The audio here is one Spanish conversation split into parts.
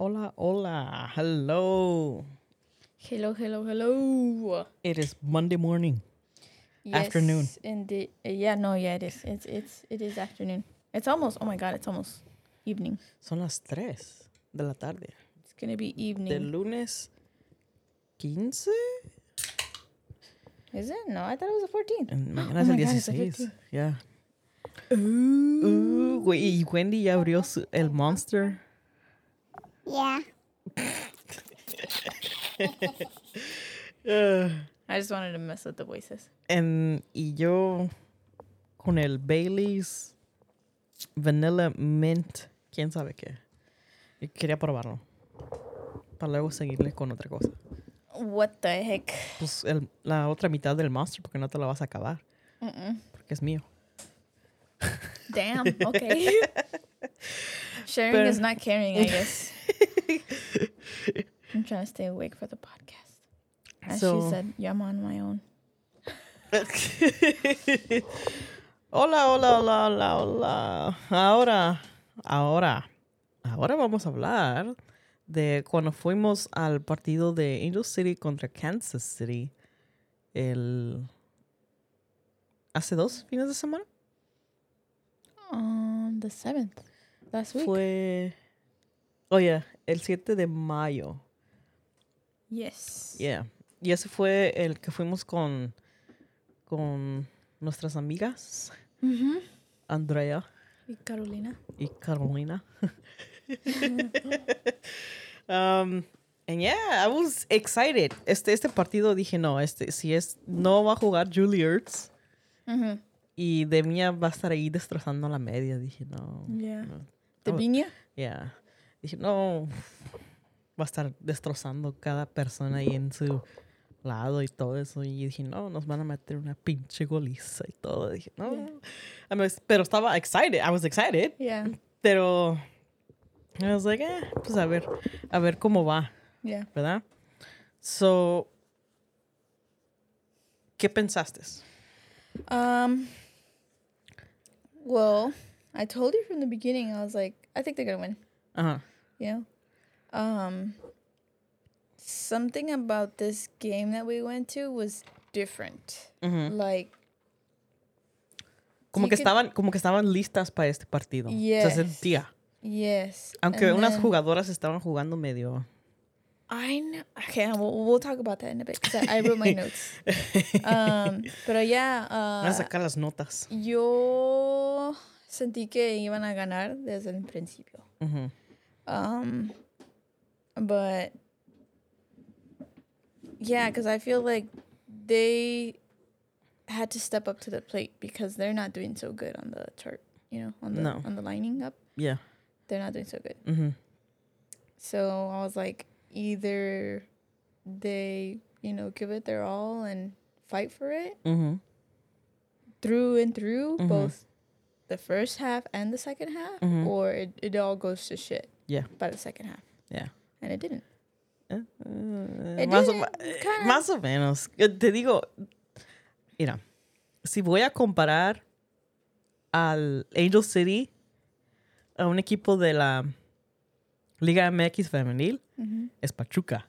Hola, hola. Hello. Hello, hello, hello. It is Monday morning. Afternoon. Yes, Indeed. Uh, Yeah, no, yeah, it is. It's it's it is afternoon. It's almost. Oh my god, it's almost evening. Son las 3 de la tarde. It's gonna be evening. Del lunes 15. is it? No, I thought it was the 14th. En- Mañana Oh es el my God, it's the 16. 15th. Ya. Uh, güey, y Wendy ya abrió su- el Monster. Yeah. I just wanted to mess with the voices. en- y yo con el Bailey's Vanilla Mint, quién sabe qué. Y quería probarlo. Para luego seguirle con otra cosa. What the heck? Pues el- la otra mitad del Monster, porque no te la vas a acabar. Porque es mío. Damn. Okay. Sharing Pero- is not caring, I guess. I'm trying to stay awake for the podcast. As So- she said, yeah, I'm on my own. hola, hola, hola, hola, hola. Ahora, ahora, ahora vamos a hablar de cuando fuimos al partido de Angel City contra Kansas City el hace dos fines de semana. On the seventh, last week. Fue, oye, el 7 de mayo. Yes. Yeah. Y ese fue el que fuimos con, con nuestras amigas, Mm-hmm. Andrea Y Carolina. y Carolina. um, and yeah, I was excited. Este, este partido dije, no, este, si es, no va a jugar Julie Ertz Mm-hmm. y de mía va a estar ahí destrozando la media. Dije, no. Yeah. no. Oh. Viña? Yeah. Dije, no, va a estar destrozando cada persona ahí en su lado y todo eso. Y dije, no, nos van a meter una pinche goliza y todo. Dije, no. Yeah. Pero estaba excited. I was excited. Yeah. Pero I was like, eh, pues a ver, a ver cómo va, Yeah. ¿verdad? So, ¿qué pensaste? Um. Well, I told you from the beginning. I was like, I think they're gonna win. Ajá. You know. Um. Something about this game that we went to was different. Ujú. Like. Como you que could- estaban, como que estaban listas para este partido. Se Yes. sentía. Yes. Aunque and unas then- jugadoras estaban jugando medio. I know. Okay, we'll, we'll talk about that in a bit because I, I wrote my notes. Um, pero yeah, Van a uh, sacar las notas. yo sentí que iban a ganar desde el principio. Um, but yeah, because I feel like they had to step up to the plate because they're not doing so good on the chart. You know, on the No. on the lining up, Yeah. they're not doing so good. Ujú. So I was like, either they, you know, give it their all and fight for it Ujú. through and through, Mhm. both the first half and the second half, Mhm. or it, it all goes to shit Yeah. by the second half. Yeah. And it didn't. Eh, eh, It más, o, didn't, eh, más o menos. Te digo, mira, si voy a comparar al Angel City a un equipo de la Liga MX femenil, es Pachuca.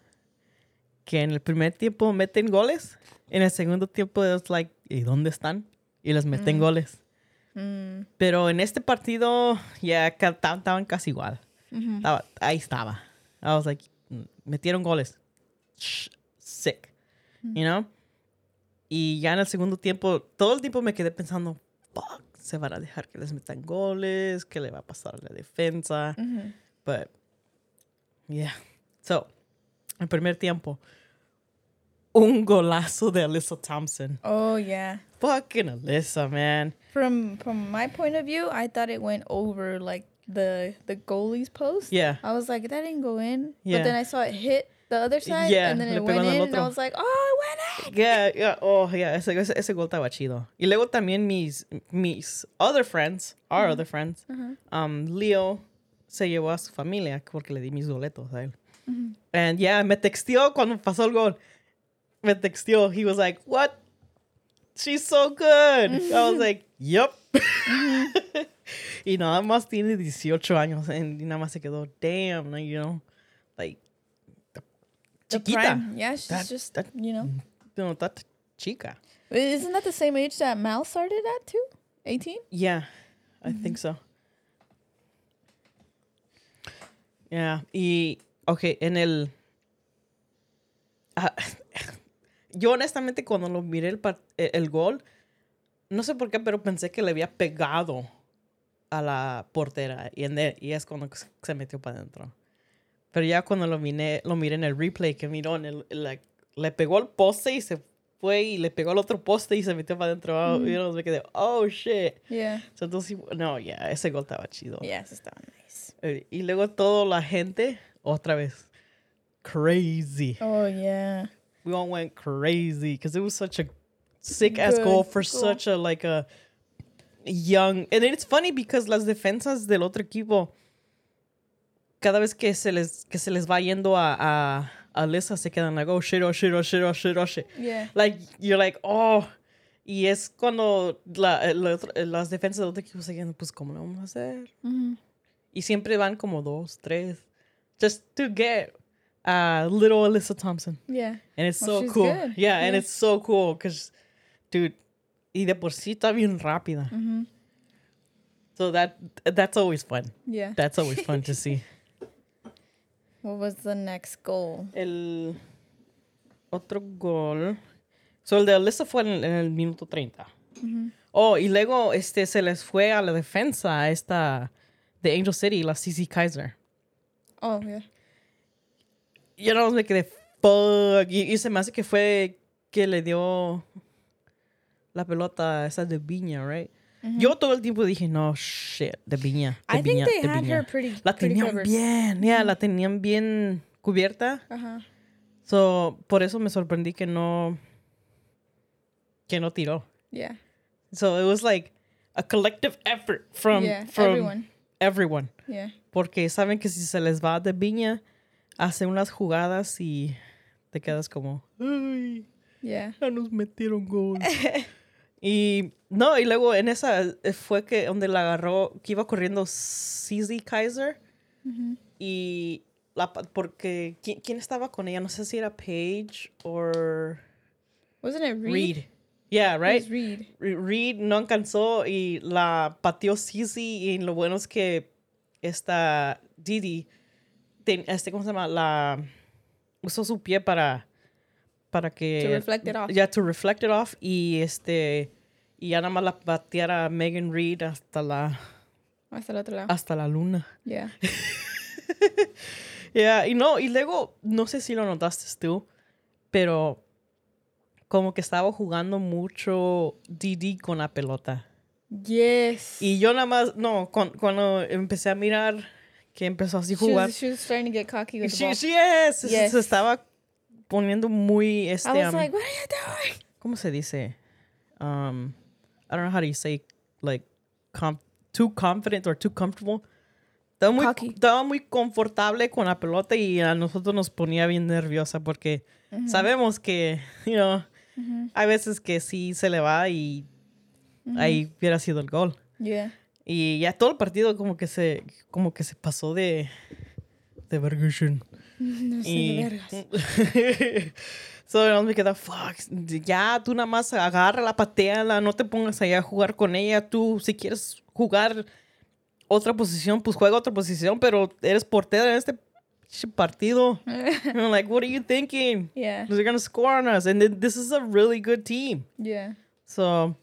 Que en el primer tiempo meten goles, en el segundo tiempo es like, ¿y dónde están? Y les meten goles. Mm. Pero en este partido ya estaban casi igual. Mm-hmm. Estaba- ahí estaba. I was like, mm, metieron goles. Sick. You know? Y ya en el segundo tiempo, todo el tiempo me quedé pensando, fuck, se van a dejar que les metan goles, qué le va a pasar a la defensa. Mm-hmm. But, yeah. So, el primer tiempo, un golazo de Alyssa Thompson. Oh yeah. Fucking Alyssa, man. From from my point of view, I thought it went over like the the goalie's post. Yeah. I was like, that didn't go in. Yeah. But then I saw it hit the other side, Yeah, and then it went in, and I was like, oh, it went in. Yeah, yeah, oh, yeah, ese, ese, ese gol estaba chido. Y luego también mis, mis other friends, our mm-hmm. other friends, uh-huh. um, Leo se llevó a su familia porque le di mis boletos a él. Mm-hmm. And yeah, me texteó cuando pasó el gol. Me texteó. He was like, what? She's so good. I was mm-hmm. like, yep. y nada más tiene 18 años and- y nada más se quedó, damn, like, you know, like, The chiquita. prime. Yeah, she's That- just that- you know. Mm, you know, that chica. Isn't that the same age that Mal started at too? 18? Yeah, I think mm-hmm. so. Yeah, y, ok, en el... ah, yo honestamente cuando lo miré el, eh, el gol, no sé por qué, pero pensé que le había pegado a la portera y, en y es cuando se- metió para adentro. Pero ya cuando lo miré, lo miré en el replay, que miró en el, le pegó al poste y se fue y le pegó al otro poste y se metió para adentro. Oh, y yo me quedé, oh shit. Yeah. So, entonces, no, ya, ese gol estaba chido. Yeah, it's estaba nice. Eh, Y luego toda la gente, otra vez, crazy. Oh yeah. We all went crazy because it was such a sick ass goal for goal. such a like a young. And it's funny because las defensas del otro equipo, cada vez que se les que se les va yendo a a, a Lisa se quedan like oh shit oh shit oh shit oh shit oh shit. Yeah. Like you're like oh. Y es cuando la, otro- las defensas del otro equipo se quedan, pues, ¿cómo lo vamos a hacer? Mm-hmm. Y siempre van como dos, tres. Just to get uh, little Alyssa Thompson. Yeah. And it's Well, so cool. good. Yeah, and Yeah. it's so cool because, dude, y de por sí está bien rápida. Mm-hmm. So that that's always fun. Yeah. That's always fun to see. What was the next goal? El otro gol. So el de Alyssa fue en, en el minuto 30. Oh, y luego este, se les fue a la defensa esta de Angel City, la CC Kaiser. Oh yeah. Yo no me quedé fuck. Y, y se me hace que fue que le dio la pelota esa de Viña, right? Yo todo el tiempo dije, no, shit, de Viña. De I think Viña, they de had Viña. her pretty. La pretty tenían covered. bien, ya, la tenían bien cubierta. Uh-huh. So, por eso me sorprendí que no, que no tiró. Yeah. So, it was like a collective effort from, yeah. from Everyone. everyone. Yeah. Porque saben que si se les va de Viña, hacen unas jugadas y te quedas como, ay, Yeah. ya nos metieron gol. y no, y luego en esa eh, fue que donde la agarró, que iba corriendo CZ Kaiser. Y la, porque, ¿quién, quién estaba con ella? No sé si era Paige o Wasn't it Reed? Reed. Yeah, right? Reed. Re- Reed no alcanzó y la pateó Sisi y lo bueno es que esta Didi, ten- este, ¿cómo se llama? La usó su pie para para que To reflect it off. ya to reflect it off y este y ya nada más la pateara Megan Reed hasta la Hasta el otro lado. hasta la luna. Yeah. Yeah, y no, y luego no sé si lo notaste tú, pero como que estaba jugando mucho Didi con la pelota. Yes. Y yo nada más, no, cuan- cuando empecé a mirar que empezó así a she, jugar, was, she was starting to get cocky with the sí, ball. sí es, se- Yes. se estaba poniendo muy, este, I was um, like, what are you doing? ¿cómo se dice? Um, I don't know how you say, like, com- too confident or too comfortable. Estaba muy, Cocky. estaba muy confortable con la pelota y a nosotros nos ponía bien nerviosa porque sabemos que, you know, hay veces que sí se le va y ahí hubiera sido el gol. Yeah. Y ya todo el partido como que se, como que se pasó de, de vergüenza. No sé Y, de vergas. so, me queda, fuck, ya tú nada más agarra la pateala, no te pongas allá a jugar con ella. Tú, si quieres jugar otra posición, pues juega otra posición, pero eres portera en este partido. Know, like, what are you thinking? Yeah. They're gonna score on us, and th- this is a really good team. Yeah. So,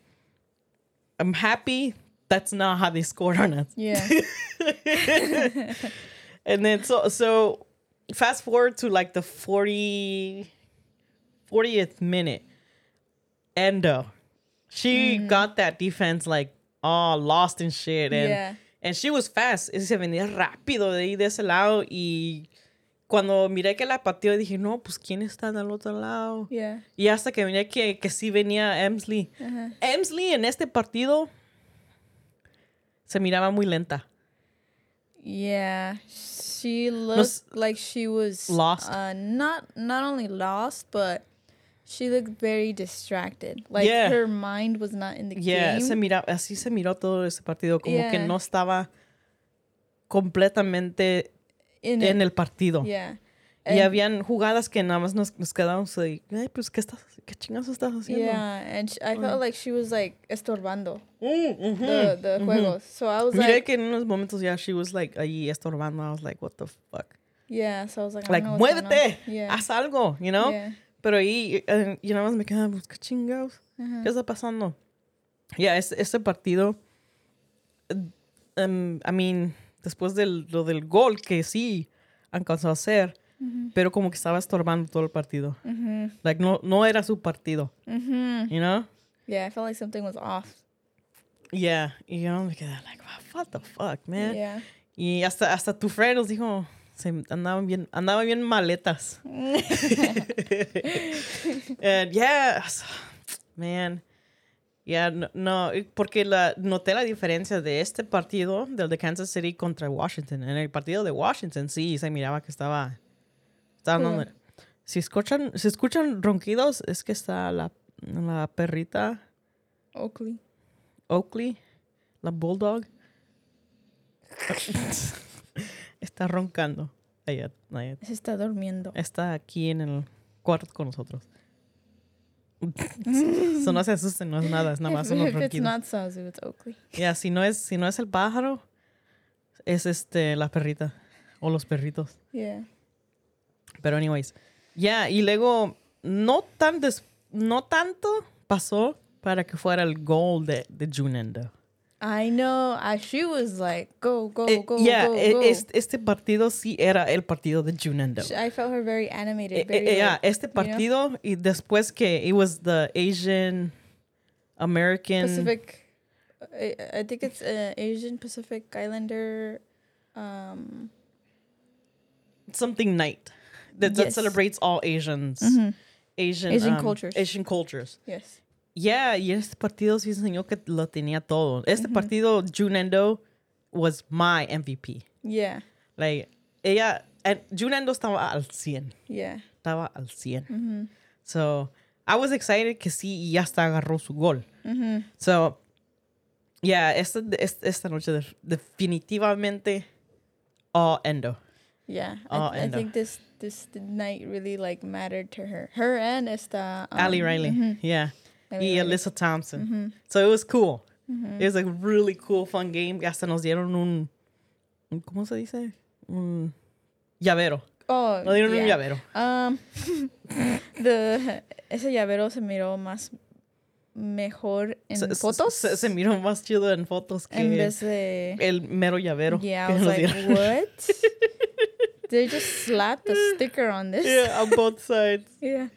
I'm happy that's not how they scored on us. Yeah. And then so so fast forward to like the 40 40th minute. Endo. She got that defense like all lost and shit. And Yeah. and she was fast. Y se venía rápido de ahí de ese lado. Y cuando miré que la pateó, dije, no, pues quién está del otro lado. Yeah. Y hasta que miré que, que sí venía Emsley. Uh-huh. Emsley en este partido se miraba muy lenta. Yeah. She looked like she was Lost. Uh, not not only lost, but She looked very distracted. Like Yeah. her mind was not in the Yeah, game. se mira, así se miró todo ese partido, como que Yeah. no estaba completamente in en it. el partido. Yeah. Y And- habían jugadas que nada más nos, nos quedábamos ahí, ay, pues, ¿qué estás, qué chingados estás haciendo? Yeah, and sh- I felt like she was like estorbando Mm, ujú, the the ujú. juegos. So I was Miré like, que en unos momentos ya she was like ahí estorbando. I was like, what the fuck? yeah. So I was like, I Like, don't know on. muévete, Yeah. haz algo, you know? Yeah. Pero ahí, eh, y nada más me quedaba, pues, ¿qué chingados? Ajá. ¿Qué está pasando? Ya, es este partido, eh, um, I mean, después de lo del gol, que sí alcanzó a hacer, Mhm. pero como que estaba estorbando todo el partido. Like, no, no era su partido, you know? Yeah, I felt like something was off. Yeah, y yo me quedé like, what the fuck, man? Yeah. Y hasta, hasta tu friend nos dijo, se andaban bien, andaban bien maletas. And yeah, man. Yeah, no, no, porque la, noté la diferencia de este partido, del de Kansas City contra Washington. En el partido de Washington, sí, se miraba que estaba... dando- si, escuchan, si escuchan ronquidos, es que está la, la perrita Oakley. Oakley, la bulldog, está roncando. Ella, ella Se está durmiendo. está aquí en el cuarto con nosotros. so no se asusten, no es nada, es nada más unos ronquidos. Ya, si no es, si no es el pájaro, es este la perrita o los perritos. Yeah. Pero anyways, ya, y luego no tan des- no tanto pasó para que fuera el gol de, de Junendo. I know. I, she was like, go, go, Eh, go, yeah, go, go. Este, este partido sí era el partido de Junendo. I felt her very animated. Eh, Very, yeah, este you know, partido y después que it was the Asian American Pacific. I, I think it's uh, Asian Pacific Islander. Um, something night that, that Yes. celebrates all Asians. mhm. Asian, Asian um, cultures. Asian cultures. Yes. Yeah, y este partido sí enseñó que lo tenía todo. Este partido, Junendo was my MVP. Yeah. Like, ella, and Junendo estaba al 100. Yeah. Estaba al 100. Mhm. So, I was excited que sí, y ya hasta agarró su gol. Mhm. So, yeah, esta, esta, noche de- definitivamente all endo. Yeah. Oh, I, I uh, think this this night really like mattered to her. Her and esta. Um, Ali Riley, mhm. yeah. Ali y Riley. Alyssa Thompson. Mhm. So, it was cool. Mhm. It was a really cool, fun game. Y hasta nos dieron un, un- ¿cómo se dice? Un llavero. Oh, Nos dieron un llavero. Um, the ese llavero se miró más mejor en Se- fotos Se, se miró más chido en fotos que en vez de el mero llavero. yeah. I was like, what? they just slapped a sticker on this. Yeah, on both sides. Yeah.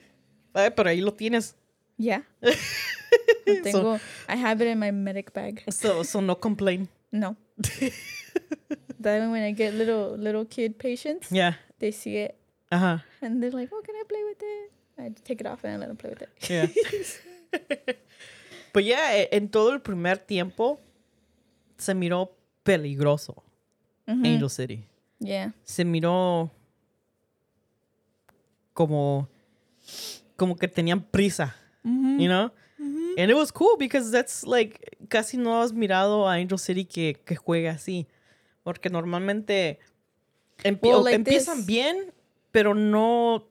Ay, pero ahí lo tienes. Yeah. Lo tengo. I have it in my medic bag. So, so no complain. No. then when I get little little kid patients, Yeah. they see it Ajá. and they're like, "Oh, can I play with it?" I take it off and I let them play with it. Yeah. But yeah, eh, en todo el primer tiempo se miró peligroso Mhm. Angel City. Yeah. Se miró como como que tenían prisa, Mhm. you know? And it was cool because that's like casi no has mirado a Angel City que, que juega así. Porque normalmente empi- Well, like empiezan this- bien, pero no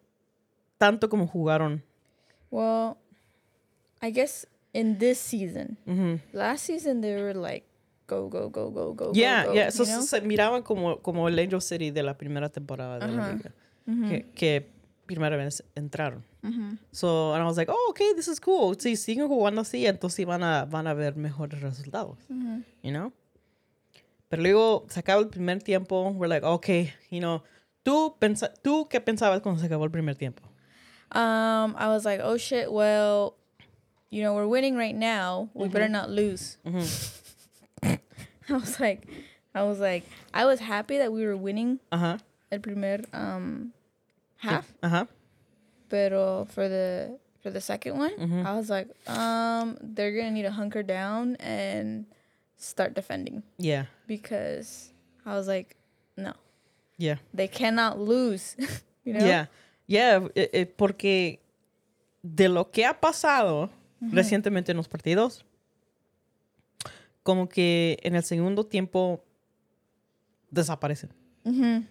tanto como jugaron. Well, I guess in this season, Ujú. last season they were like, "Go, go, go, go, go." Yeah, go, yeah. you So, know? se miraban como, como el Angel City de la primera temporada de la Ajá. liga. Mhm. Que, que primera vez entraron. Mhm. So, and I was like, oh, okay, this is cool. Si siguen jugando así, entonces sí van a, van a ver mejores resultados. You know? Pero luego se acaba el primer tiempo. We're like, okay, you know, ¿tú, pensa ¿tú qué pensabas cuando se acabó el primer tiempo? Um, I was like, "Oh shit! Well, you know, we're winning right now. We better not lose." I was like, I was like, I was happy that we were winning Ajá. el primer um half, Ajá. pero for the for the second one, Mhm. I was like, um, they're gonna need to hunker down and start defending Yeah. because I was like, no, Yeah. they cannot lose. you know? Yeah. Yeah. eh, eh, porque de lo que ha pasado recientemente en los partidos, como que en el segundo tiempo desaparecen. Mhm.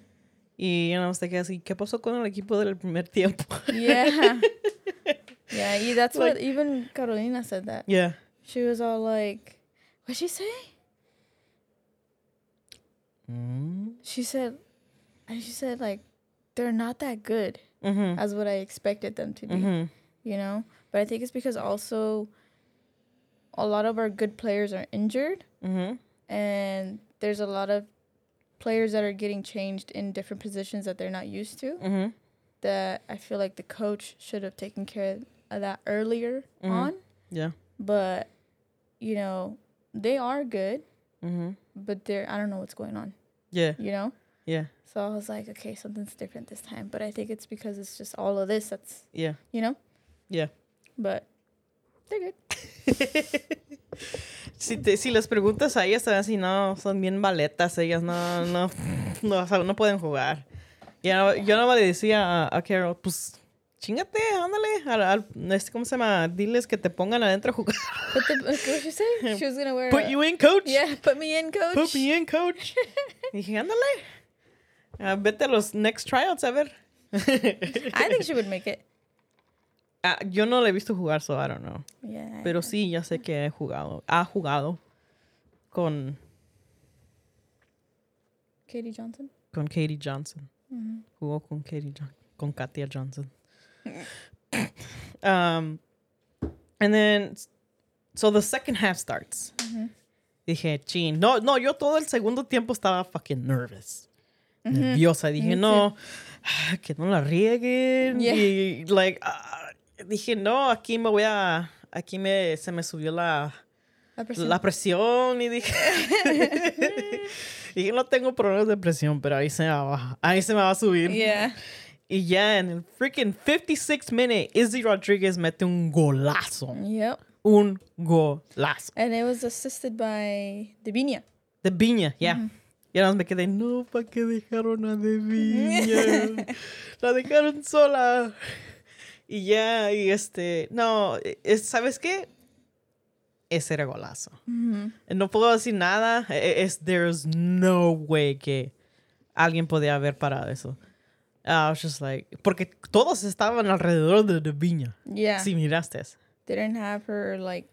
Y yo no sé qué así, ¿qué pasó con el equipo del primer tiempo? Yeah. yeah, y- that's what Like- even Carolina said that. yeah. She was all like, what'd she say? Mm. She said, and she said, like, they're not that good Mhm. as what I expected them to be, Mhm. you know? But I think it's because also a lot of our good players are injured, Mhm. and there's a lot of players that are getting changed in different positions that they're not used to. Mhm. That I feel like the coach should have taken care of that earlier Mhm. on. Yeah. But, you know, they are good, Mhm. but they're, I don't know what's going on, Yeah. you know? Yeah. So I was like, okay, something's different this time. But I think it's because it's just all of this that's, Yeah. you know? Yeah. But they're good. si, te- si les preguntas a ellas, así, no, son bien baletas, ellas no, no, no, o sea, no pueden jugar. Y yo, yo no le decía a, a Carol, pues, chingate, ándale, al, al- este, ¿cómo se llama? Diles que te pongan adentro a jugar. But the, what did she say? She was to wear Put a- you in, coach. Yeah, put me in, coach. Put me in, coach. Dije, ándale. Ah, vete a los next tryouts, a ver. I think she would make it. Ah, yo no le he visto jugar, so I don't know. Yeah. Pero sí, ya sé que he jugado. Ha jugado con, Katie Johnson. con Katie Johnson. Mhm. Jugó con Katie John- con Katia Johnson. um, and then, so the second half starts. Mhm. Dije, chin. No, no, yo todo el segundo tiempo estaba fucking nervous. Mhm. Nerviosa. Dije, no, que no la rieguen. Yeah. Y, like, ah, dije, no, aquí me voy a, aquí me, se me subió la, La presión. la presión y dije, dije, no tengo problemas de presión, pero ahí se me va, ahí se me va a subir. Yeah. Y ya en el freaking 56 minute, Izzy Rodriguez mete un golazo. Yep. Un golazo. And it was assisted by. De Viña, ya. Y ahora me quedé, no, ¿para qué dejaron a De Viña? La dejaron sola. Y ya, y este, no, es- ¿sabes qué? Ese era golazo. No puedo decir nada. E- Es, there's no way que alguien podía haber parado eso. I was just like, porque todos estaban alrededor de De Viña. Yeah. Si miraste. They didn't have her like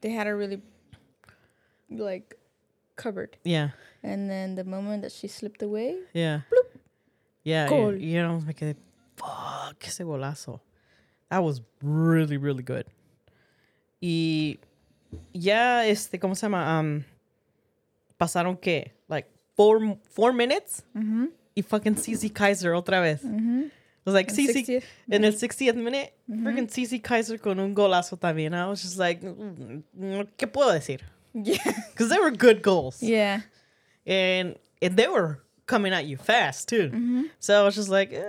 they had her really like covered. Yeah, And then the moment that she slipped away, yeah. Yeah, Gol. y, y yo me quedé, fuck, ese golazo. That was really, really good. Y ya, este, ¿cómo se llama? Um, pasaron, ¿qué? Like, four, four minutes? mm-hmm. Y fucking CC Kaiser otra vez. Mm-hmm. It was like, CC, 60th. En el 60th minute, Mhm. freaking CC Kaiser con un golazo también. I was just like, mm, mm, ¿qué puedo decir? Yeah. Because they were good goals. Yeah. And, and they were coming at you fast, too. Mm-hmm. So I was just like, eh,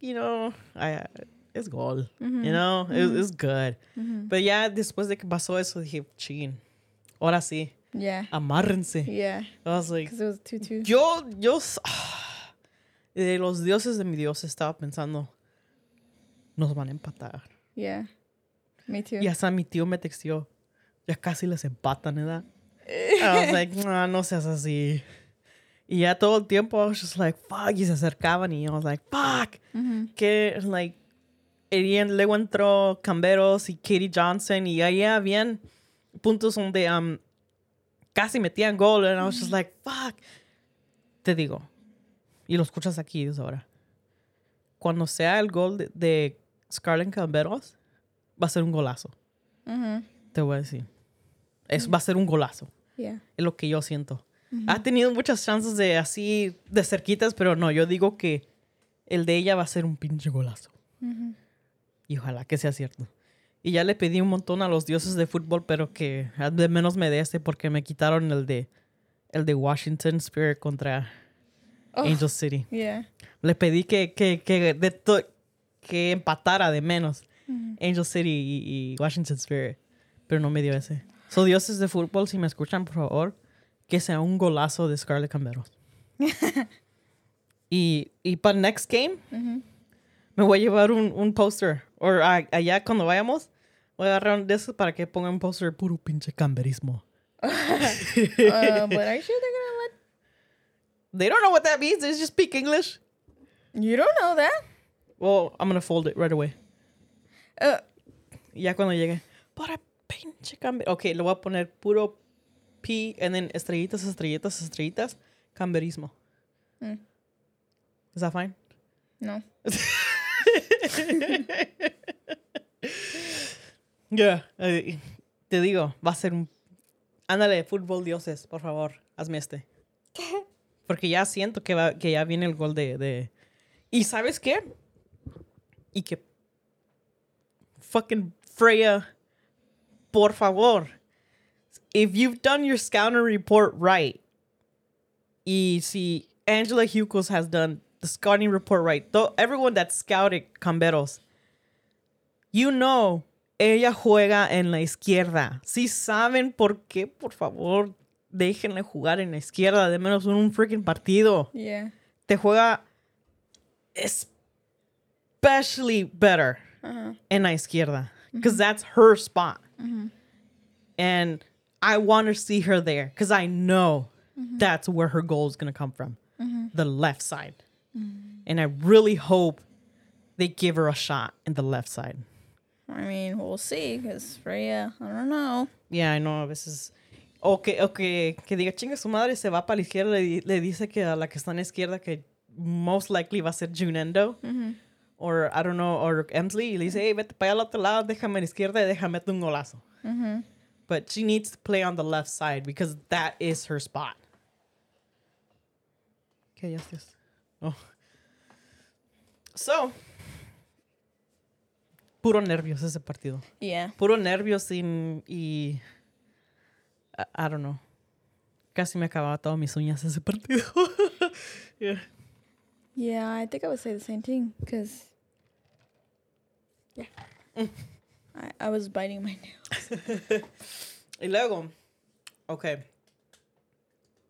you know, I, it's goal. You know, it, it's good. Pero ya después de que pasó eso, dije, chin, ahora sí, Yeah. amárrense. Yeah. I was like, Because it was 2 2. Yo, yo, ah, de los dioses de mi Dios estaba pensando, nos van a empatar. Yeah. Me too. Y hasta mi tío me textió, ya casi les empatan, ¿verdad? I was like, no, no seas así. Y ya todo el tiempo, I was just like, fuck, y se acercaban y I was like, fuck. Mm-hmm. Que, like, y en- luego entró Camberos y Katie Johnson y ahí habían puntos donde um, casi metían gol. And I was just like, fuck. Te digo, y lo escuchas aquí ahora. Cuando sea el gol de, de Scarlett Camberos, va a ser un golazo. Mm-hmm. Te voy a decir. Es, va a ser un golazo. Yeah. Es lo que yo siento. Ha tenido muchas chances de así, de cerquitas, pero no, yo digo que el de ella va a ser un pinche golazo. Mm-hmm. Y ojalá que sea cierto. Y ya le pedí un montón a los dioses de fútbol, pero que de menos me dé este porque me quitaron el de el de Washington Spirit contra Oh. Angel City. Yeah. Le pedí que, que, que, de que empatara de menos Mm-hmm. Angel City y, y Washington Spirit, pero no me dio ese. So, dioses de fútbol, si me escuchan, por favor, que sea un golazo de Scarlett Camberos. y, y para next game, Mm-hmm. Me voy a llevar un, un póster. O allá cuando vayamos, voy a agarrar un de esos para que ponga un póster puro pinche camberismo. Uh, but are you sure they're gonna let? They don't know what that means. They just speak English. You don't know that. Well, I'm gonna fold it right away. Uh, Ya cuando llegue. Para pinche camber. Ok, le voy a poner puro P and then estrellitas, estrellitas, estrellitas. Camberismo. Mm. Is that fine? no. Ya. eh, te digo, va a ser un. Ándale, fútbol dioses, por favor, hazme este. Porque ya siento que, va, que ya viene el gol de, de. ¿Y sabes qué? Y que. Fucking Freya, por favor. If you've done your scouting report right, y si Angela Hucos has done the scouting report right, though everyone that scouted Camberos, you know, ella juega en la izquierda. Si saben por qué, por favor, déjenle jugar en la izquierda, de menos en un freaking partido. Yeah. Te juega especially better Uh-huh. en la izquierda. Mm-hmm. Because that's her spot. Mm-hmm. And I want to see her there because I know mm-hmm. that's where her goal is going to come from the left side. Mm. And I really hope they give her a shot in the left side. I mean, we'll see. Cause Freya, I don't know. Yeah, I know, a veces. O que, o que, que diga, chinga su madre, se va para la izquierda, le, le dice que a la que está en la izquierda que most likely va a ser Junendo. Mm-hmm. Or, I don't know, or Emsley, y le dice, hey, vete para allá al otro lado, déjame a la izquierda y déjame un golazo. Mm-hmm. But she needs to play on the left side because that is her spot. Okay, yes, estás? Oh. So, puro nervios ese partido. Yeah. Puro nervios sin, y. I, I don't know. Casi me acababa todas mis uñas ese partido. Yeah. Yeah, I think I would say the same thing. Cause yeah, I, I was biting my nails. Y luego, ok.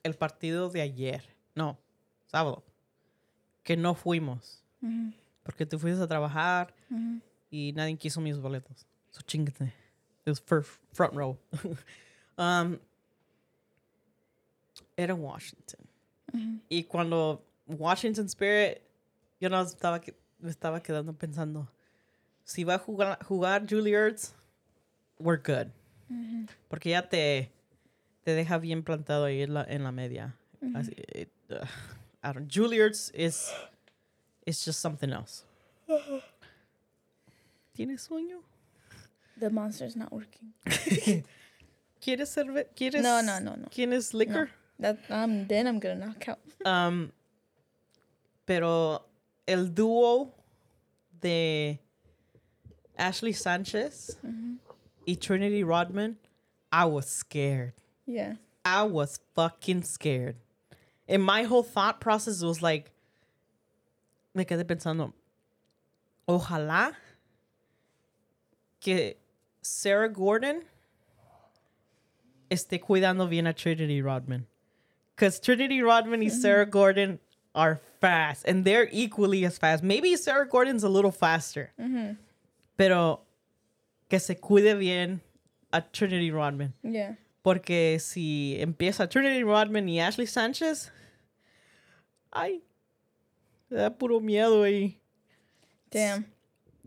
El partido de ayer. No, sábado. Que no fuimos. Porque tú fuiste a trabajar y nadie quiso mis boletos. So chingate. It was for front row. um, era Washington. Y cuando Washington Spirit, yo no estaba, me estaba quedando pensando, si va a jugar, jugar Julie Ertz, we're good. Porque ya te, te deja bien plantado ahí en la, en la media. Así, ugh, I don't, Julie Ertz is, is just something else. ¿Tienes sueño? The monster's not working. ¿Quieres cerve ¿Quieres? No, no, no, no. ¿Quieres liquor? That um then I'm gonna knock out. Um, pero el dúo de Ashley Sánchez y Trinity Rodman, I was scared. Yeah. I was fucking scared. And my whole thought process was like, me quedé pensando, ojalá que Sarah Gordon esté cuidando bien a Trinity Rodman. Because Trinity Rodman and Sarah mm-hmm. Gordon are fast, and they're equally as fast. Maybe Sarah Gordon's a little faster. Mm-hmm. Pero que se cuide bien a Trinity Rodman. Yeah. Porque si empieza Trinity Rodman y Ashley Sánchez, ay, me da puro miedo ahí. Damn.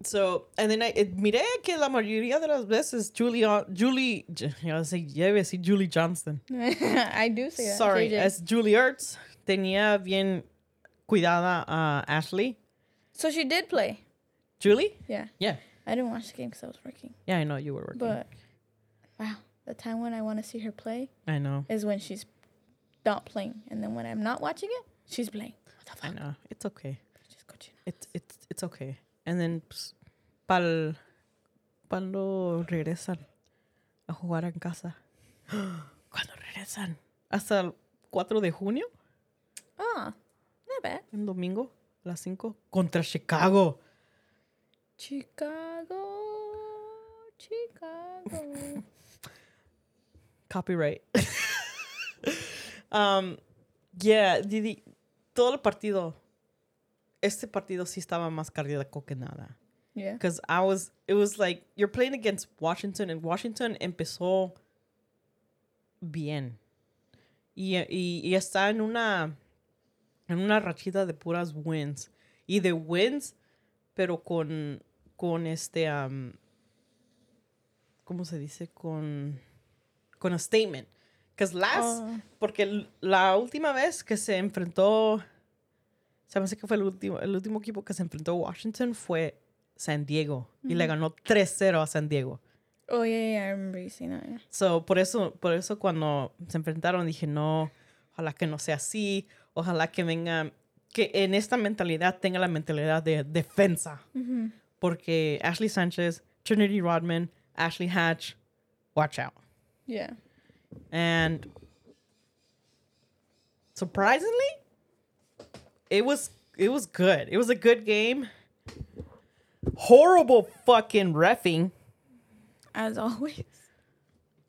So, and then I, eh, miré que la mayoría de las veces Julie, Julie, ya iba a decir- ya iba a decir Julie Johnston. I do say that. Sorry, JJ. es Julie Ertz. Tenía bien cuidada a Ashley. so she did play. Julie? Yeah. Yeah. I didn't watch the game because I was working. Yeah, I know you were working. But wow, the time when I want to see her play I know. is when she's not playing, and then when I'm not watching it, she's playing. What the I know. It's okay. It's, it's, it's okay. And then, pues, pal, cuando regresan a jugar en casa. Cuando regresan. Hasta el 4 de junio, Ah, not bad. en domingo, a las 5, contra Chicago. Chicago, Chicago. Copyright. um, yeah, Didi, todo el partido este partido sí estaba más cardíaco que nada. Yeah. Because I was, it was like, you're playing against Washington, and Washington empezó bien. Y, y, y está en una, en una rachita de puras wins. Y de wins, pero con, con este, um, ¿cómo se dice? Con, con a statement. Because last, Oh. porque la última vez que se enfrentó, se me hace que fue el último, el último equipo que se enfrentó a Washington fue San Diego. Y le ganó 3-0 a San Diego. Oh yeah, yeah, I remember saying that. Yeah. So, por eso, por eso cuando se enfrentaron dije, no, ojalá que no sea así, ojalá que venga, que en esta mentalidad tenga la mentalidad de defensa. Porque Ashley Sánchez, Trinity Rodman, Ashley Hatch, watch out. Yeah. And surprisingly, it was it was good. It was a good game. Horrible fucking refing. As always.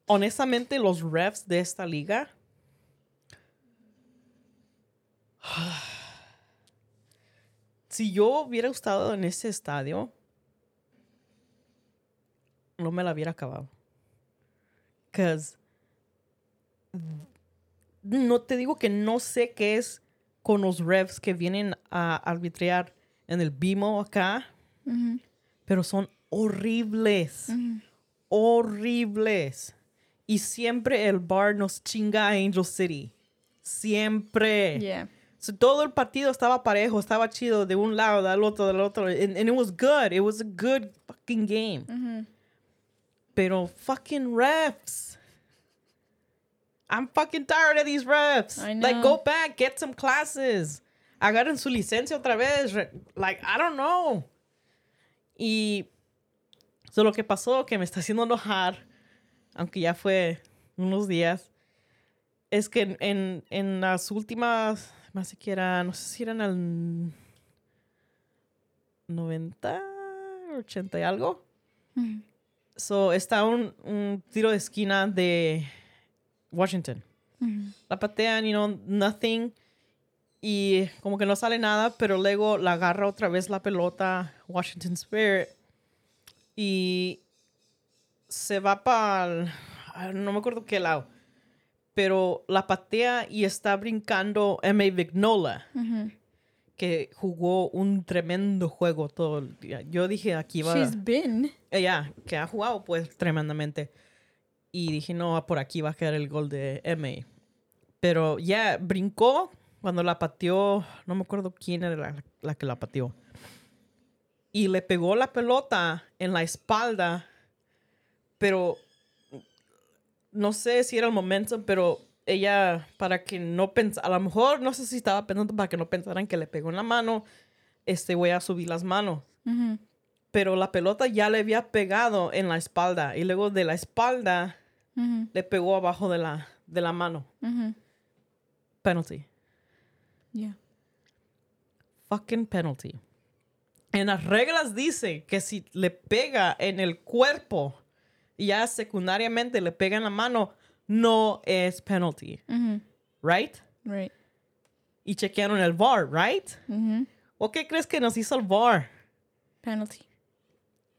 honestamente, los refs de esta liga. si yo hubiera estado en ese estadio, no me la hubiera acabado. Because no te digo que no sé qué es con los refs que vienen a arbitrar en el BIMO acá, pero son horribles horribles. Y siempre el bar nos chinga a Angel City. Siempre. Yeah. So, todo el partido estaba parejo, estaba chido de un lado, del otro, del otro. And, and it was good. It was a good fucking game. Pero fucking refs. I'm fucking tired of these refs. I Like, know. go back, get some classes. Agarren su licencia otra vez. Like, I don't know. Y so, lo que pasó, que me está haciendo enojar, aunque ya fue unos días, es que en, en, en las últimas, más siquiera, no sé si eran el 90, 80 y algo. Mm-hmm. So, está un, un tiro de esquina de Washington. La patean, you know, nothing. Y como que no sale nada, pero luego la agarra otra vez la pelota Washington Spirit. Y se va para... No me acuerdo qué lado. Pero la patea y está brincando M.A. Vignola, Mm-hmm. Que jugó un tremendo juego todo el día. Yo dije, aquí va... She's been. Ella, que ha jugado pues tremendamente. Y dije, no, por aquí va a quedar el gol de M. Pero ya brincó cuando la pateó, no me acuerdo quién era la, la que la pateó. Y le pegó la pelota en la espalda, pero no sé si era el momento, pero ella, para que no pensara, a lo mejor no sé si estaba pensando para que no pensaran que le pegó en la mano, este, voy a subir las manos pero la pelota ya le había pegado en la espalda y luego de la espalda le pegó abajo de la, de la mano. Penalty. Yeah. Fucking penalty. En las reglas dice que si le pega en el cuerpo y ya secundariamente le pega en la mano, no es penalty. Right? Right. Y chequearon el VAR, right? ¿O qué crees que nos hizo el VAR? Penalty.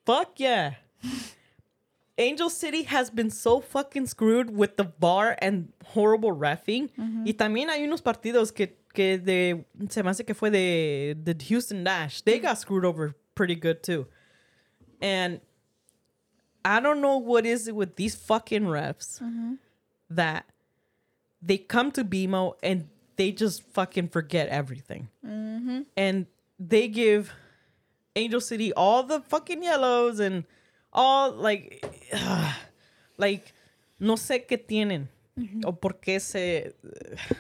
Fuck yeah. Angel City has been so fucking screwed with the bar and horrible refing. Y también hay unos partidos que, que de, se me hace que fue de, de Houston Dash. They got screwed over pretty good too. And I don't know what is it with these fucking refs that they come to BMO and they just fucking forget everything. Mm-hmm. And they give Angel City all the fucking yellows and all like like no sé qué tienen o por qué se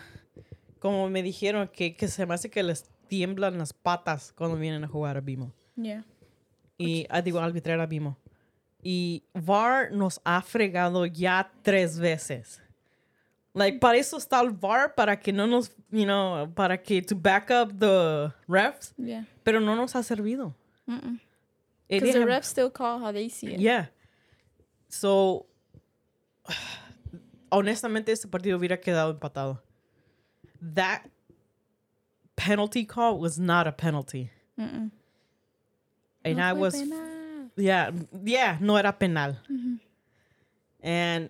como me dijeron que, que se me hace que les tiemblan las patas cuando vienen a jugar a Bimo Yeah. y ah, digo arbitrar a Bimo y VAR nos ha fregado ya tres veces like para eso está el VAR para que no nos you know para que to back up the refs Yeah. pero no nos ha servido Because the didn't- refs still call how they see it. Yeah. So, honestamente, este partido hubiera quedado empatado. That penalty call was not a penalty. Mm-mm. And No I was penal. Yeah, yeah, no era penal. And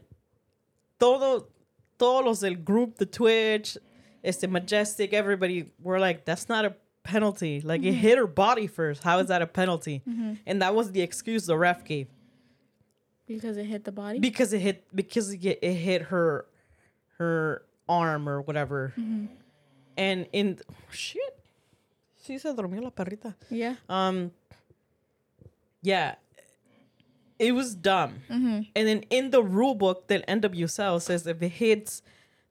todo, todos los del group, the Twitch, este Majestic, everybody were like, that's not a penalty. Like it hit her body first. How is that a penalty? And that was the excuse the ref gave Because it hit the body. because it hit because it, it hit her her arm or whatever. And in shit, sí se durmió la perrita. yeah. Um, yeah, it was dumb. Mm-hmm. And then in the rule book, that NWSL says if it hits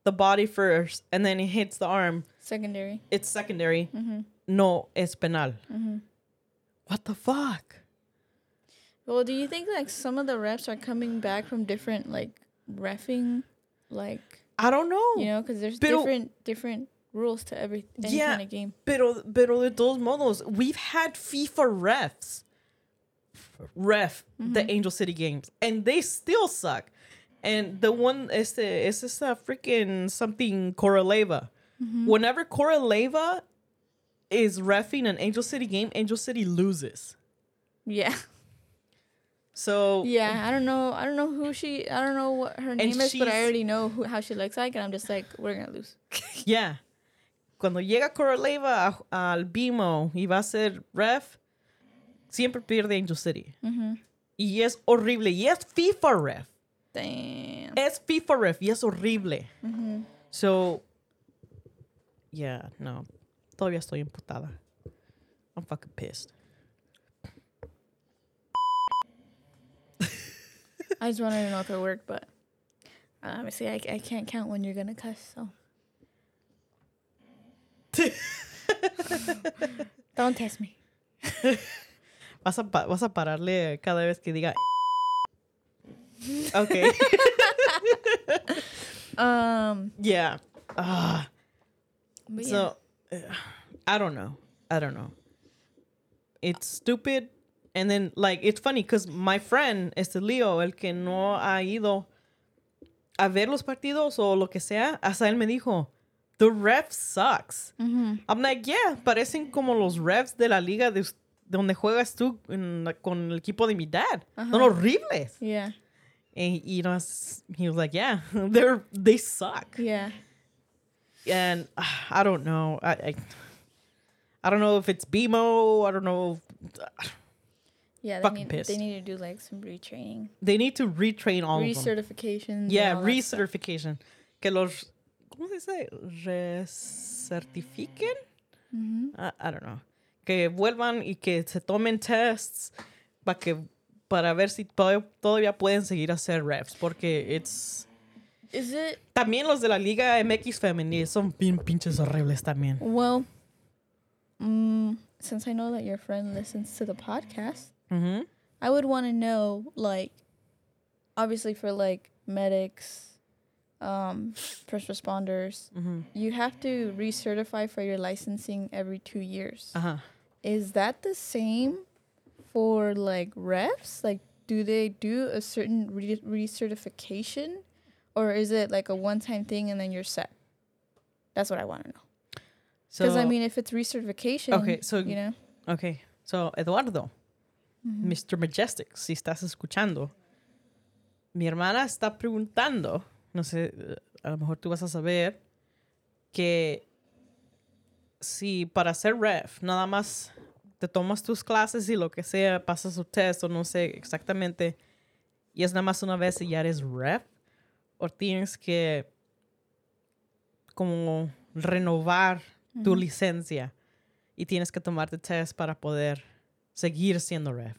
the body first and then it hits the arm, Secondary. it's secondary. Mm-hmm. No, es penal. Mm-hmm. What the fuck? Well, do you think like some of the refs are coming back from different like refing, like I don't know. you know, because there's Pero- different different rules to every any Yeah. kind of game. Pero, pero de todos modos, we've had FIFA refs ref the mm-hmm. Angel City games, and they still suck. And the one is the is this esta freaking something Correleva. Mm-hmm. Whenever Correleva is refing an Angel City game, Angel City loses. Yeah, So yeah. I don't know. I don't know who she. I don't know what her name is, but I already know who, how she looks like, and I'm just like, we're gonna lose. yeah. Cuando llega Correleva a- al BMO y va a ser ref, siempre pierde Angel City. Y es horrible. Y es FIFA ref. Damn. Es FIFA ref y es horrible. So, yeah, no. Todavía estoy emputada. I'm fucking pissed. I just wanted to know if it worked, but uh, obviously I, I can't count when you're gonna cuss. So don't test me. Vas a, vas a pararle cada vez que diga. Okay. Um. yeah. Ah. yeah. So, uh, I don't know. I don't know. It's stupid. And then, like, it's funny because my friend, este Leo, el que no ha ido a ver los partidos o lo que sea, hasta él me dijo, the ref sucks. I'm like, yeah, parecen como los refs de la liga de, us- donde juegas tú en con el equipo de mi dad. Son horribles. yeah. And, you know, he was like, yeah, they're, they suck Yeah. and uh, I don't know. I, I I don't know if it's BMO. I don't know. Yeah. They need they need to do like some retraining, They need to retrain all of them. recertifications. Yeah, recertification. Que los ¿cómo se dice? Recertifiquen. Mm-hmm. I, I don't know. Que vuelvan y que se tomen tests para que para ver si todavía, todavía pueden seguir a hacer refs porque it's Is it también los de la Liga MX femenil son bien pinches horribles también. well? Mm, since I know that your friend listens to the podcast, Mhm. I would want to know, like, obviously for like medics, um, first responders, Mhm. you have to recertify for your licensing every two years. Ajá. Is that the same for like refs? Like, do they do a certain re- recertification, or is it like a one-time thing and then you're set? That's what I want to know. Because I mean, if it's recertification, Okay, so- you know, Ok, so Eduardo, Mr. Majestic, si estás escuchando, mi hermana está preguntando, no sé, eh, a lo mejor tú vas a saber, que si para ser ref, nada más te tomas tus clases y lo que sea, pasas su test o no sé exactamente, y es nada más una vez y ya eres ref, o tienes que como renovar tu licencia y tienes que tomarte test para poder seguir siendo ref.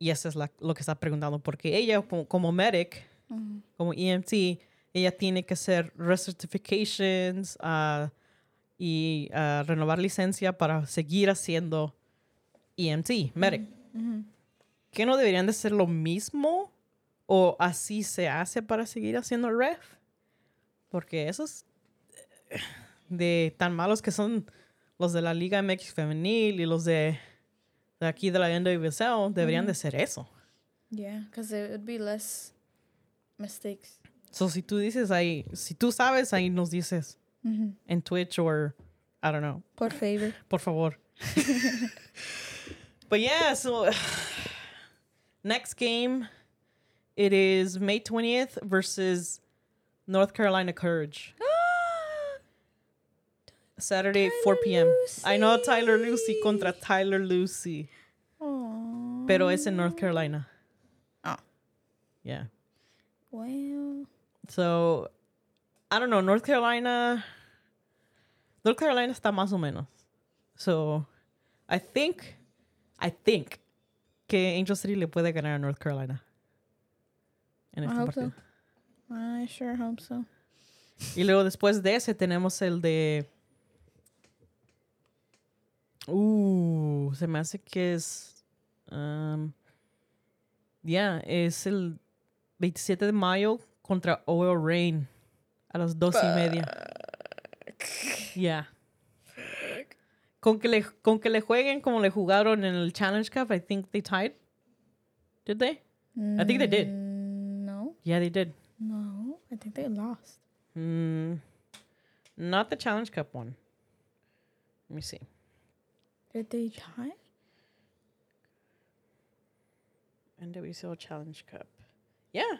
Y eso es la- lo que está preguntando, porque ella como, como medic, como EMT, ella tiene que hacer recertifications ah, y ah, renovar licencia para seguir haciendo EMT, medic. ¿Que no deberían de ser lo mismo? ¿O así se hace para seguir haciendo ref? Porque esos eh, de tan malos que son los de la Liga MX femenil y los de, de aquí de la NWSL deberían de ser eso. yeah, because it would be less mistakes. So, si tú dices ahí, si tú sabes, ahí nos dices Mhm. en Twitch I don't know. Por favor. Por favor. but yeah, so next game, it is May 20th versus North Carolina Courage. Saturday, 4 p.m. I know Tyler Lucy contra Tyler Lucy, Aww. pero es in North Carolina. Oh. Yeah. Wow. So, I don't know. North Carolina. North Carolina está más o menos. So, I think, I think que Angel City le puede ganar a North Carolina. En I este hope partido. so. I sure hope so. Y luego después de ese tenemos el de. Uh, se me hace que es. Um, ya, es el 27 de mayo contra Oil Rain a las dos y media. Ya. Con que, le, con que le jueguen como le jugaron en el Challenge Cup, I think they tied. Did they? I think they did. Mm, No. Yeah, they did. No. I think they lost. Mm, not the Challenge Cup one. Let me see. Did they tie? NWCL Challenge Cup. Yeah.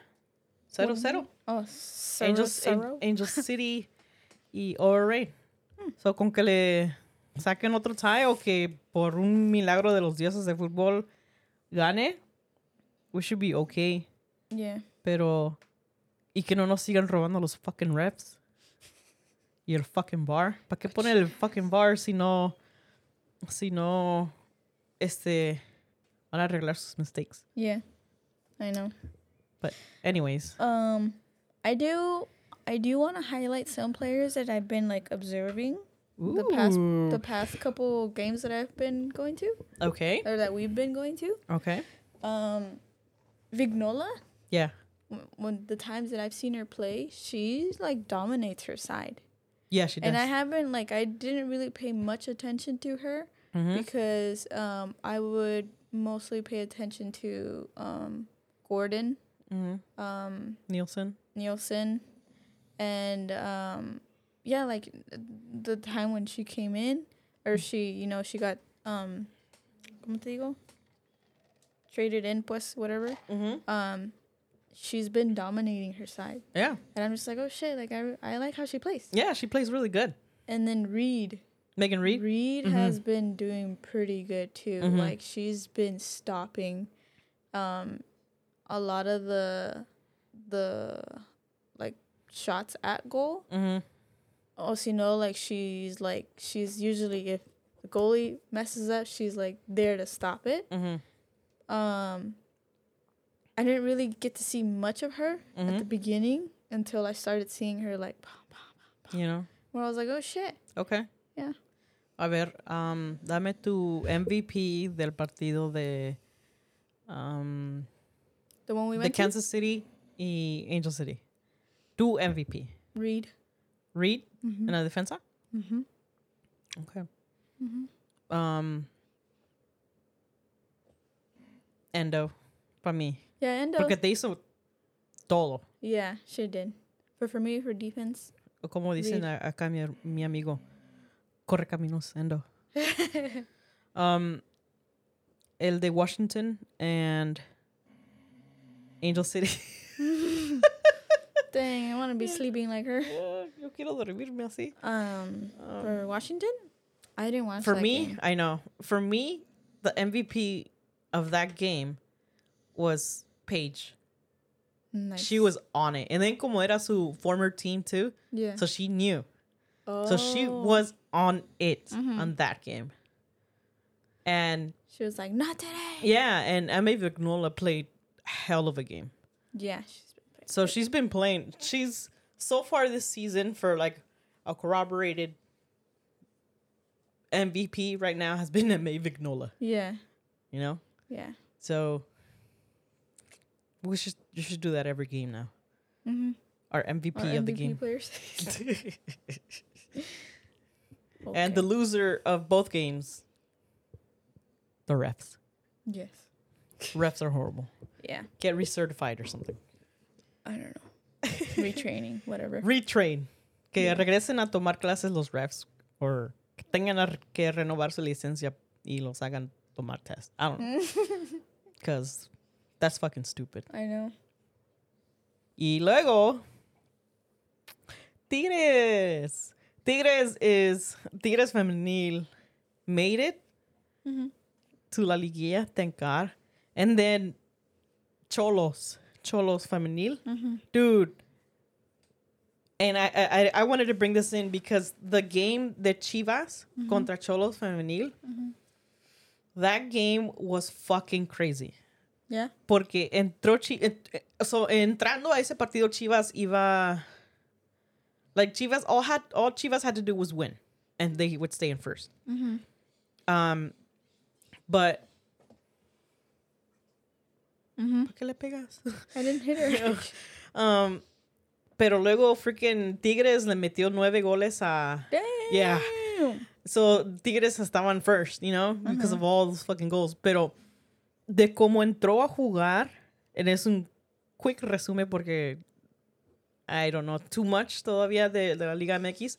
Cero, cero. Oh, Cerro, Angels, Cerro? An- Angels City y Over Rain. So, con que le saquen otro tie o que por un milagro de los dioses de fútbol gane, we should be okay. Yeah. Pero, y que no nos sigan robando los fucking refs. Y el fucking bar. ¿Para qué poner el fucking bar si no, si no, este, van a arreglar sus mistakes? Yeah. I know. But, anyways. Um, I do. I do want to highlight some players that I've been like observing the past the past couple games that I've been going to Okay. or that we've been going to. Okay. Um, Vignola. Yeah. When the times that I've seen her play, she like dominates her side, Yeah, she does. and I haven't like I didn't really pay much attention to her Mhm. because um I would mostly pay attention to um Gordon Mhm. um Nielsen. Nielsen, and um, yeah, like the time when she came in, or she, you know, she got um, ¿cómo te digo? Traded in, pues whatever. Mm-hmm. Um, she's been dominating her side, Yeah. and I'm just like, oh shit, like I, I like how she plays. Yeah, she plays really good. And then Reed, Megan Reed. Reed Mhm. has been doing pretty good too. Mhm. Like she's been stopping um a lot of the the like shots at goal. Mm-hmm. Also, you know, like she's like she's usually if the goalie messes up, she's like there to stop it. Mm-hmm. Um I didn't really get to see much of her at the Mhm. beginning until I started seeing her like You know. where I was like, "Oh shit." Okay. Yeah. A ver, um, dame tu MVP del partido de um, The one we went Kansas City y Angel City. Tu MVP. to? Reed. Reed Mhm. en la defensa. Mhm. Okay. Mhm. Um, Endo, para mí. Yeah, Endo. Porque te hizo todo. Yeah, she did. But for me, for defense, como dicen a- acá mi, mi amigo, corre caminos, Endo. um, el de Washington and Angel City. dang, I want to be sleeping like her. Oh, Yo quiero dormirme así. Um, Um, for Washington, I didn't watch. For me, game. I know. For me, the MVP of that game was Paige. nice. She was on it. And then como era su former team too, yeah. so she knew. oh. So she was on it Mhm. on that game. And She was like, not today. yeah, and Emma Vignola played hell of a game. Yeah, she's been. So she's been playing. She's so far this season for like a corroborated MVP right now has been Emma Vignola. Yeah, You know, yeah. so we should you should do that every game now. Mm-hmm. Our MVP Our of the game. players. And the loser of both games, the refs. yes, Refs are horrible. Yeah. Get recertified or something. I don't know. Retraining, whatever. Retrain. Que Yeah. regresen a tomar clases los refs. Or tengan a- que renovar su licencia y los hagan tomar test. I don't know. Because that's fucking stupid. I know. Y luego, Tigres. Tigres is Tigres femenil made it Mhm. to la liguilla, thank God. And then Cholos, Cholos femenil, Mhm. dude. And I, I I- wanted to bring this in because the game the Chivas contra Cholos femenil, that game was fucking crazy. Yeah. Porque entró so, entrando a ese partido Chivas iba like Chivas all had all Chivas had to do was win and they would stay in 1st Mhm. Um but ¿Por qué le pegas? I didn't hit her. um pero luego freaking Tigres le metió nueve goles a Damn. Yeah. So Tigres estaban first, you know, because of all those fucking goals. Pero de cómo entró a jugar, and es un quick resumen porque I don't know too much todavía de, de la Liga MX,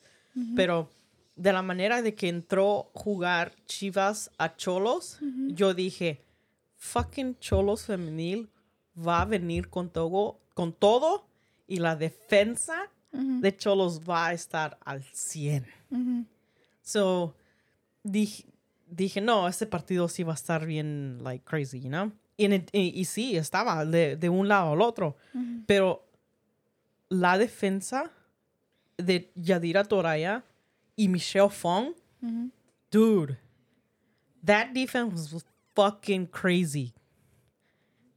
pero de la manera de que entró a jugar Chivas a Cholos, yo dije, fucking Cholos femenil va a venir con todo, con todo y la defensa de Cholos va a estar al 100. Mhm. So, dije, dije, no, este partido sí va a estar bien, like, crazy, you know? Y, y, y sí, estaba de, de un lado al otro. Pero la defensa de Yadira Toraya y Michelle Fong, dude, that defense was fucking crazy.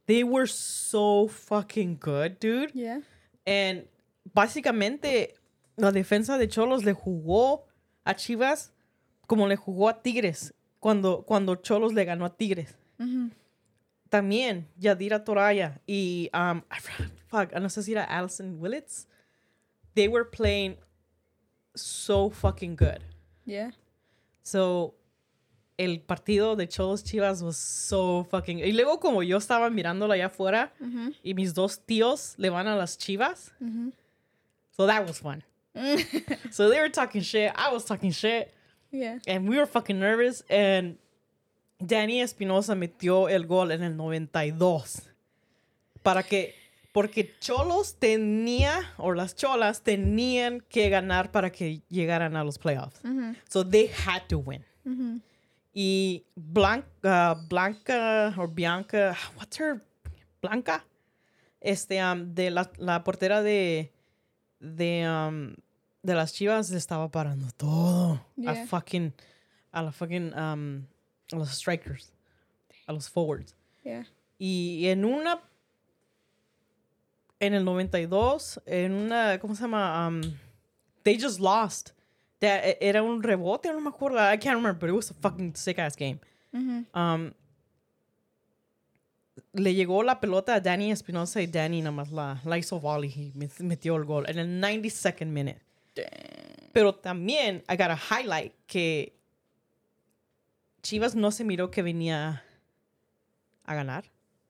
They were so fucking good, dude. Yeah. And básicamente la defensa de Cholos le jugó a Chivas como le jugó a Tigres cuando, cuando Cholos le ganó a Tigres. Mhm. También Yadira Toraya y um, fuck, no sé si era Allison Willits. They were playing so fucking good. Yeah. So el partido de Cholos Chivas was so fucking y luego como yo estaba mirándolo allá afuera Mhm. y mis dos tíos le van a las Chivas. So that was fun. so they were talking shit. I was talking shit. Yeah. And we were fucking nervous. And Danny Espinosa metió el gol en el 92. Para que, porque Cholos tenía, o las Cholas tenían que ganar para que llegaran a los playoffs. Mhm. So they had to win. Y Blanca, Blanca, or Bianca, what's her? Blanca. Este, um, de la, la portera de, de, um, de las chivas le estaba parando todo. A Yeah. fucking, a la fucking, um, a los strikers. A los forwards. Yeah. Y en una, en el 92, en una, ¿cómo se llama? Um, they just lost. That, e- era un rebote, no me acuerdo. I can't remember, but it was a fucking sick ass game. Um, le llegó la pelota a Danny Espinosa y Danny nada más la, la hizo volley y met- metió el gol en el 92nd minute. Pero también, I got a highlight que Chivas no se miró que venía a ganar.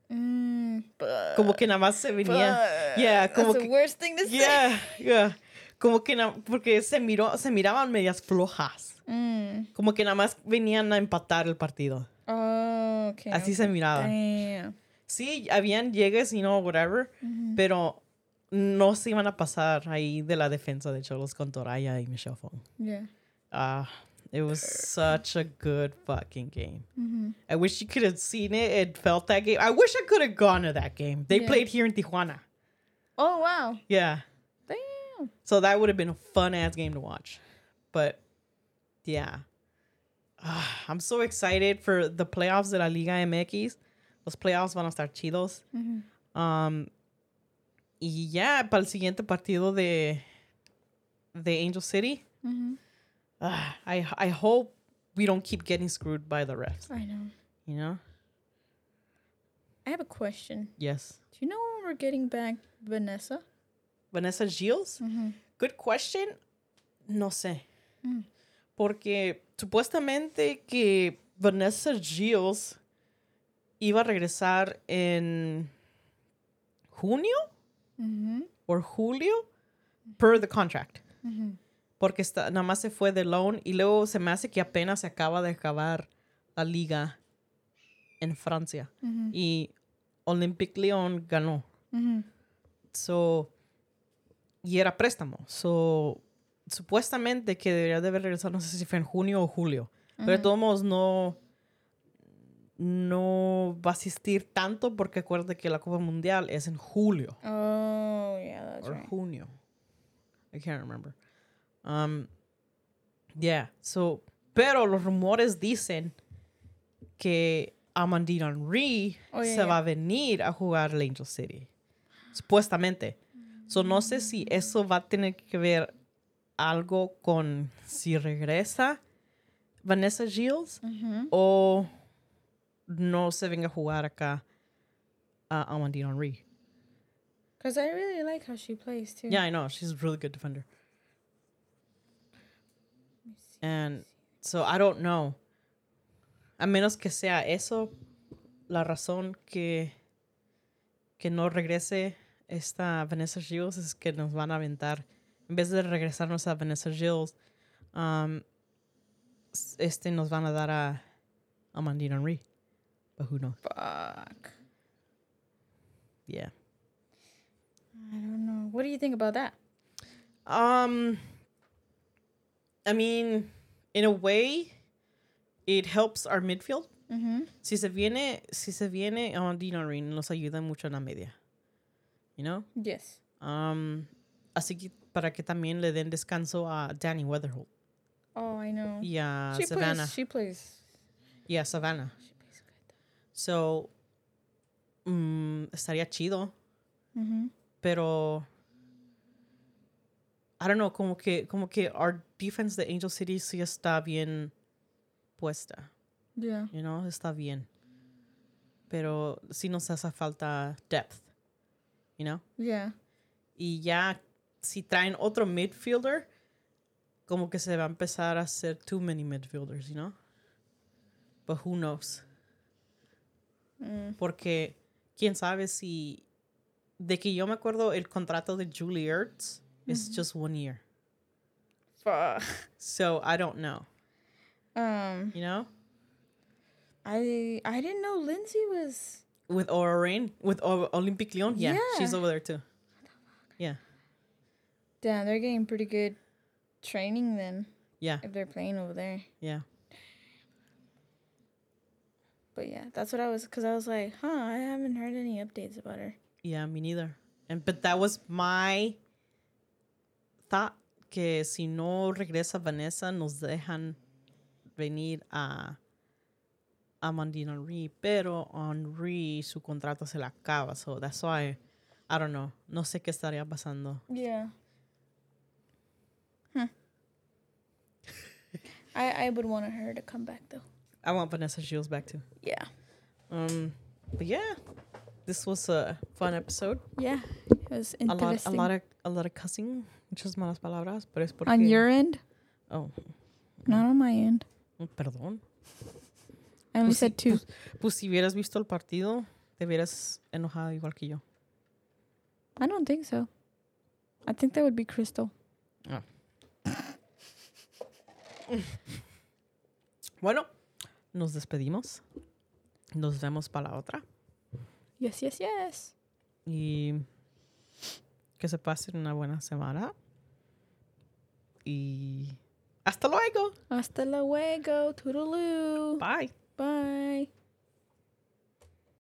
Mm, but, Como que nada más se venía. but Yeah, como that's que- the worst thing to say. Yeah, yeah. Como que porque se miró, se miraban medias flojas. Mm. Como que nada más venían a empatar el partido. Oh, okay. Así okay. se miraba. Sí, habían llegues y no, whatever, pero no se iban a pasar ahí de la defensa de Cholos con Toraya y Michelle Fong. Yeah. Ah, it was such a good fucking game. Mhm. I wish you could have seen it and felt that game. I wish I could have gone to that game. They Yeah. played here in Tijuana. Oh wow. Yeah. So that would have been a fun ass game to watch. But yeah. Ah, I'm so excited for the playoffs de la Liga MX. Los playoffs van a estar chidos. Mhm. Um, y ya, para el siguiente partido de, de Angel City, Mhm. ah, I, I hope we don't keep getting screwed by the refs. I know. You know? I have a question. Yes. Do you know when we're getting back Vanessa? Vanessa? Mm-hmm. Good question. No sé. Mm. Porque supuestamente que Vanessa Gilles iba a regresar en junio or julio per the contract. Porque está, nada más se fue de loan y luego se me hace que apenas se acaba de acabar la liga en Francia. Y Olympique Lyon ganó. So, y era préstamo. So, supuestamente que debería de haber regresado, no sé si fue en junio o julio. Pero de todos modos no, no va a asistir tanto porque acuérdate que la Copa Mundial es en julio Oh, yeah, that's o right. junio. I can't remember. Um, yeah, so, pero los rumores dicen que Amandine Henry Oh, yeah, se yeah. va a venir a jugar al Angel City. Supuestamente. So, no sé si eso va a tener que ver algo con si regresa Vanessa Gilles Mhm. o no se venga a jugar acá a Amandine Henry. Because I really like how she plays too. Yeah, I know. She's a really good defender. And so I don't know. A menos que sea eso la razón que, que no regrese esta Vanessa Gilles es que nos van a aventar. En vez de regresarnos a Vanessa Gilles, um, este nos van a dar a Amandine Henry. But who knows? Fuck. Yeah. I don't know. What do you think about that? Um, I mean, in a way, it helps our midfield. Mm-hmm. Si se viene, si se viene Amandine Henry, nos ayuda mucho en la media. You know? Yes. Um, así que para que también le den descanso a Danny Weatherholt Oh, I know. y a she Savannah. plays. She plays. Y a Savannah. She plays good. So, mm, estaría chido, Mm-hmm. pero I don't know, como que, como que our defense de Angel City sí está bien puesta. Yeah. You know, está bien. Pero sí nos hace falta depth. You know? Yeah. Y ya, si traen otro midfielder, como que se va a empezar a hacer too many midfielders, you know? But who knows? Mm. Porque quién sabe si. De que yo me acuerdo, el contrato de Julie Ertz is just one year. Fuck. So I don't know, Um, you know? I I didn't know Lindsay was. With Aura Rain, with o- Olympic Lyon, yeah, she's over there too. Yeah, Damn, they're getting pretty good training then yeah, if they're playing over there. yeah. But yeah, that's what I was because I was like, huh, I haven't heard any updates about her. Yeah, me neither. And but that was my thought que si no regresa Vanessa nos dejan venir a a Mandina Henry, pero Henry su contrato se le acaba, so that's why I don't know. No sé qué estaría pasando. Yeah. Hmm. I I would want her to come back though. I want Vanessa Shields back too. Yeah. Um, but yeah, this was a fun episode. Yeah. It was A lot, a interesting. lot of, a lot of cussing, muchas malas palabras, pero es porque. on your end, Oh, not on my end. perdón. I only Pues said two. Pues, pues si hubieras visto el partido, te hubieras enojado igual que yo. I don't think so. I think that would be Crystal. Bueno, nos despedimos. Nos vemos para la otra. Yes, yes, yes. Y que se pasen una buena semana. Y hasta luego. Hasta luego. Toodaloo. Bye. Bye.